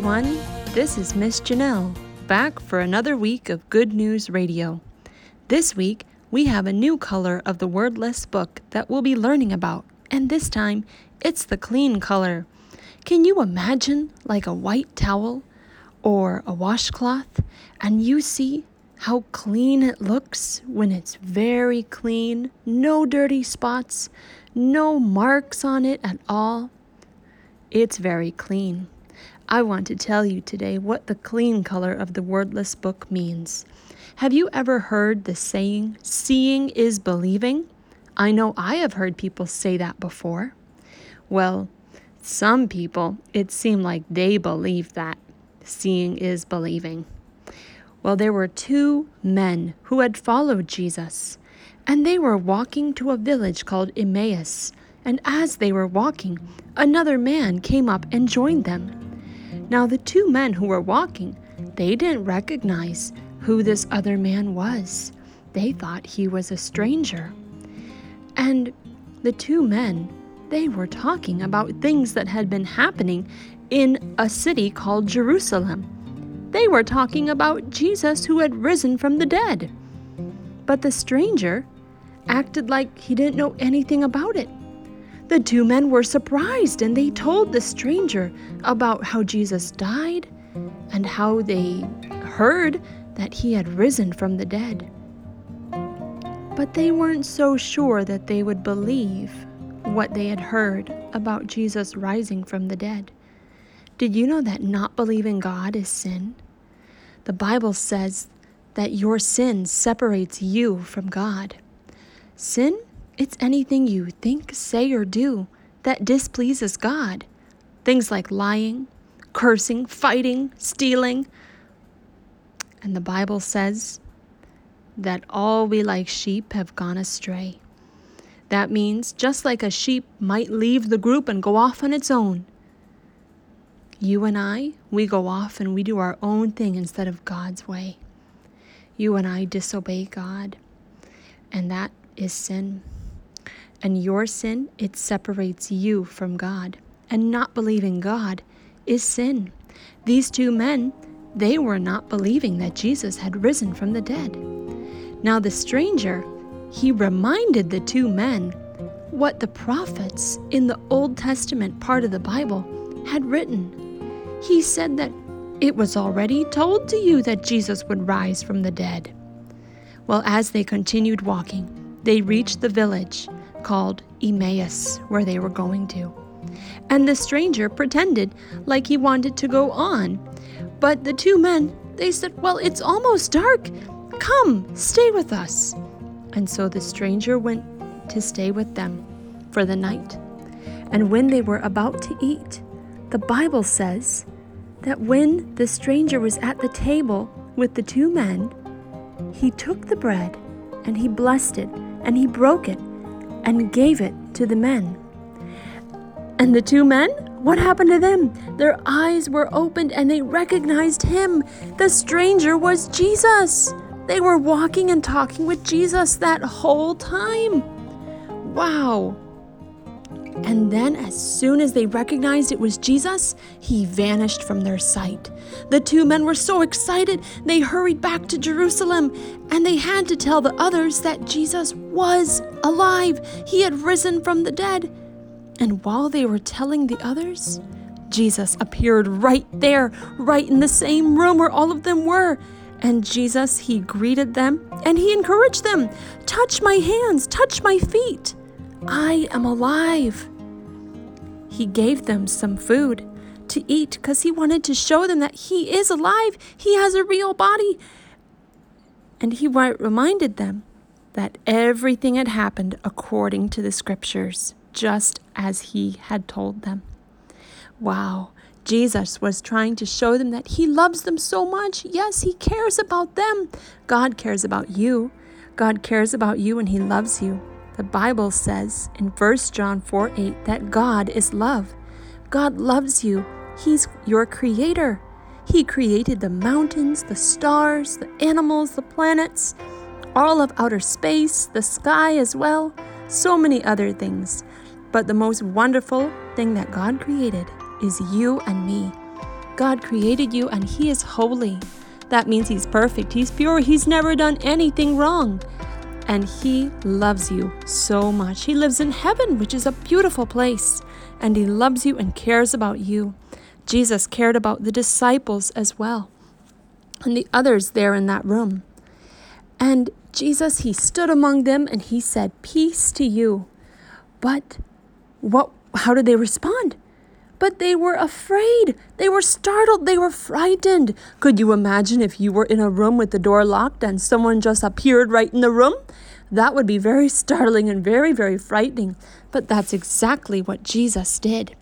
everyone. This is Miss Janelle, back for another week of Good News Radio. This week, we have a new color of the wordless book that we'll be learning about, and this time, it's the clean color. Can you imagine like a white towel or a washcloth, and you see how clean it looks when it's very clean, no dirty spots, no marks on it at all? It's very clean. I want to tell you today what the clean color of the wordless book means. Have you ever heard the saying, seeing is believing? I know I have heard people say that before. Well, some people, it seemed like they believed that. Seeing is believing. Well, there were two men who had followed Jesus, and they were walking to a village called Emmaus. And as they were walking, another man came up and joined them. Now, the two men who were walking, they didn't recognize who this other man was. They thought he was a stranger. And the two men, they were talking about things that had been happening in a city called Jerusalem. They were talking about Jesus who had risen from the dead. But the stranger acted like he didn't know anything about it. The two men were surprised and they told the stranger about how Jesus died and how they heard that he had risen from the dead. But they weren't so sure that they would believe what they had heard about Jesus rising from the dead. Did you know that not believing God is sin? The Bible says that your sin separates you from God. Sin it's anything you think, say, or do that displeases God. Things like lying, cursing, fighting, stealing. And the Bible says that all we like sheep have gone astray. That means just like a sheep might leave the group and go off on its own, you and I, we go off and we do our own thing instead of God's way. You and I disobey God, and that is sin. And your sin, it separates you from God. And not believing God is sin. These two men, they were not believing that Jesus had risen from the dead. Now, the stranger, he reminded the two men what the prophets in the Old Testament part of the Bible had written. He said that it was already told to you that Jesus would rise from the dead. Well, as they continued walking, they reached the village called Emmaus, where they were going to. And the stranger pretended like he wanted to go on. But the two men, they said, Well, it's almost dark. Come, stay with us. And so the stranger went to stay with them for the night. And when they were about to eat, the Bible says that when the stranger was at the table with the two men, he took the bread and he blessed it and he broke it and gave it to the men. And the two men, what happened to them? Their eyes were opened and they recognized him. The stranger was Jesus. They were walking and talking with Jesus that whole time. Wow. And then, as soon as they recognized it was Jesus, he vanished from their sight. The two men were so excited, they hurried back to Jerusalem, and they had to tell the others that Jesus was alive. He had risen from the dead. And while they were telling the others, Jesus appeared right there, right in the same room where all of them were. And Jesus, he greeted them and he encouraged them Touch my hands, touch my feet. I am alive. He gave them some food to eat because he wanted to show them that he is alive. He has a real body. And he reminded them that everything had happened according to the scriptures, just as he had told them. Wow. Jesus was trying to show them that he loves them so much. Yes, he cares about them. God cares about you. God cares about you and he loves you. The Bible says in 1 John 4 8 that God is love. God loves you. He's your creator. He created the mountains, the stars, the animals, the planets, all of outer space, the sky as well, so many other things. But the most wonderful thing that God created is you and me. God created you and He is holy. That means He's perfect, He's pure, He's never done anything wrong. And He loves you so much. He lives in heaven, which is a beautiful place, and He loves you and cares about you. Jesus cared about the disciples as well, and the others there in that room. And Jesus, He stood among them and He said, Peace to you. But what, how did they respond? But they were afraid. They were startled. They were frightened. Could you imagine if you were in a room with the door locked and someone just appeared right in the room? That would be very startling and very, very frightening. But that's exactly what Jesus did.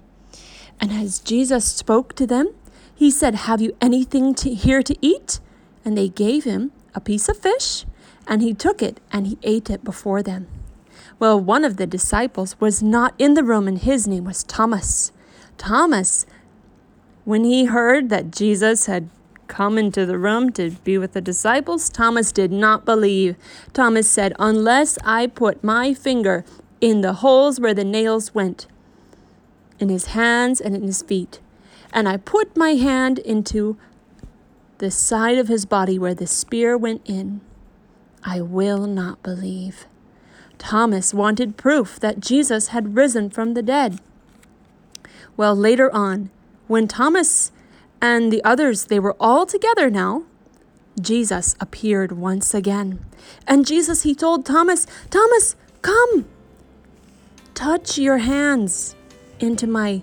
And as Jesus spoke to them, he said, Have you anything to, here to eat? And they gave him a piece of fish, and he took it and he ate it before them. Well, one of the disciples was not in the room, and his name was Thomas. Thomas, when he heard that Jesus had come into the room to be with the disciples, Thomas did not believe. Thomas said, Unless I put my finger in the holes where the nails went, in his hands and in his feet, and I put my hand into the side of his body where the spear went in, I will not believe. Thomas wanted proof that Jesus had risen from the dead. Well, later on, when Thomas and the others, they were all together now, Jesus appeared once again. And Jesus, he told Thomas, Thomas, come, touch your hands into my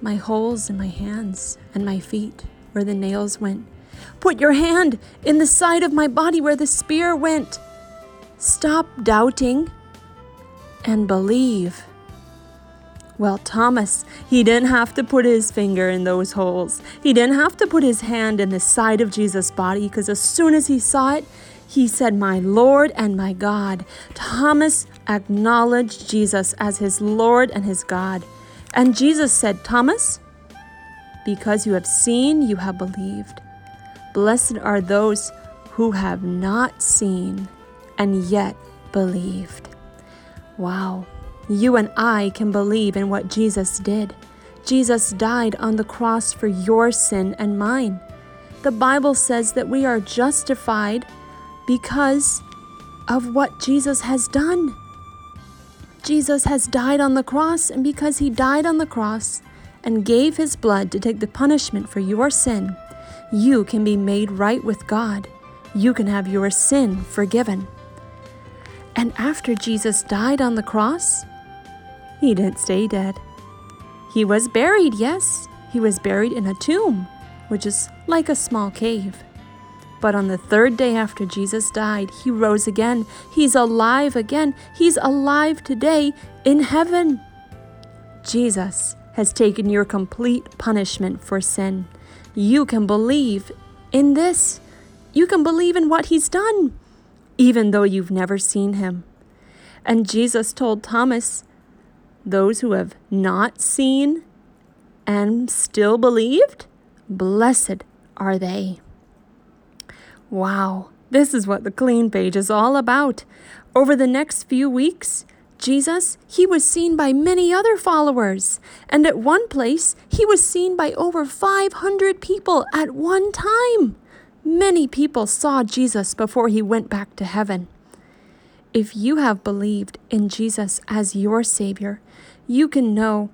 my holes in my hands and my feet where the nails went. Put your hand in the side of my body where the spear went. Stop doubting and believe. Well, Thomas, he didn't have to put his finger in those holes. He didn't have to put his hand in the side of Jesus' body because as soon as he saw it, he said, My Lord and my God. Thomas acknowledged Jesus as his Lord and his God. And Jesus said, Thomas, because you have seen, you have believed. Blessed are those who have not seen and yet believed. Wow. You and I can believe in what Jesus did. Jesus died on the cross for your sin and mine. The Bible says that we are justified because of what Jesus has done. Jesus has died on the cross, and because he died on the cross and gave his blood to take the punishment for your sin, you can be made right with God. You can have your sin forgiven. And after Jesus died on the cross, he didn't stay dead. He was buried, yes. He was buried in a tomb, which is like a small cave. But on the third day after Jesus died, he rose again. He's alive again. He's alive today in heaven. Jesus has taken your complete punishment for sin. You can believe in this. You can believe in what he's done, even though you've never seen him. And Jesus told Thomas, those who have not seen and still believed, blessed are they. Wow, this is what the clean page is all about. Over the next few weeks, Jesus, he was seen by many other followers, and at one place, he was seen by over 500 people at one time. Many people saw Jesus before he went back to heaven. If you have believed in Jesus as your Savior, you can know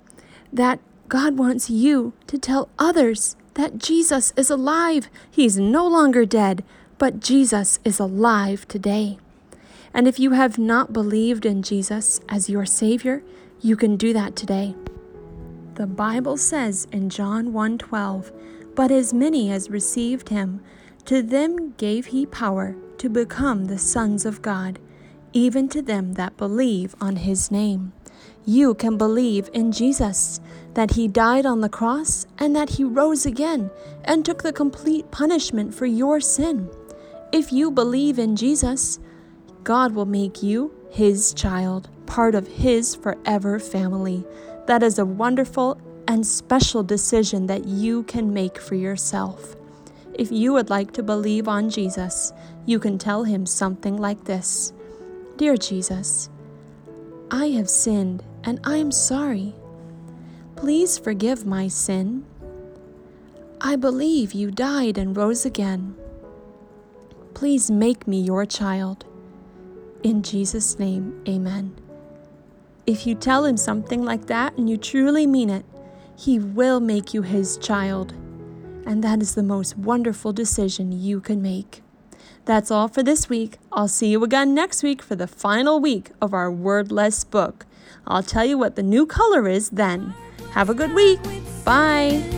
that God wants you to tell others that Jesus is alive. He's no longer dead, but Jesus is alive today. And if you have not believed in Jesus as your Savior, you can do that today. The Bible says in John 1:12, "But as many as received him, to them gave he power to become the sons of God." Even to them that believe on his name. You can believe in Jesus, that he died on the cross and that he rose again and took the complete punishment for your sin. If you believe in Jesus, God will make you his child, part of his forever family. That is a wonderful and special decision that you can make for yourself. If you would like to believe on Jesus, you can tell him something like this. Dear Jesus, I have sinned and I am sorry. Please forgive my sin. I believe you died and rose again. Please make me your child. In Jesus' name, amen. If you tell him something like that and you truly mean it, he will make you his child. And that is the most wonderful decision you can make. That's all for this week. I'll see you again next week for the final week of our wordless book. I'll tell you what the new color is then. Have a good week. Bye.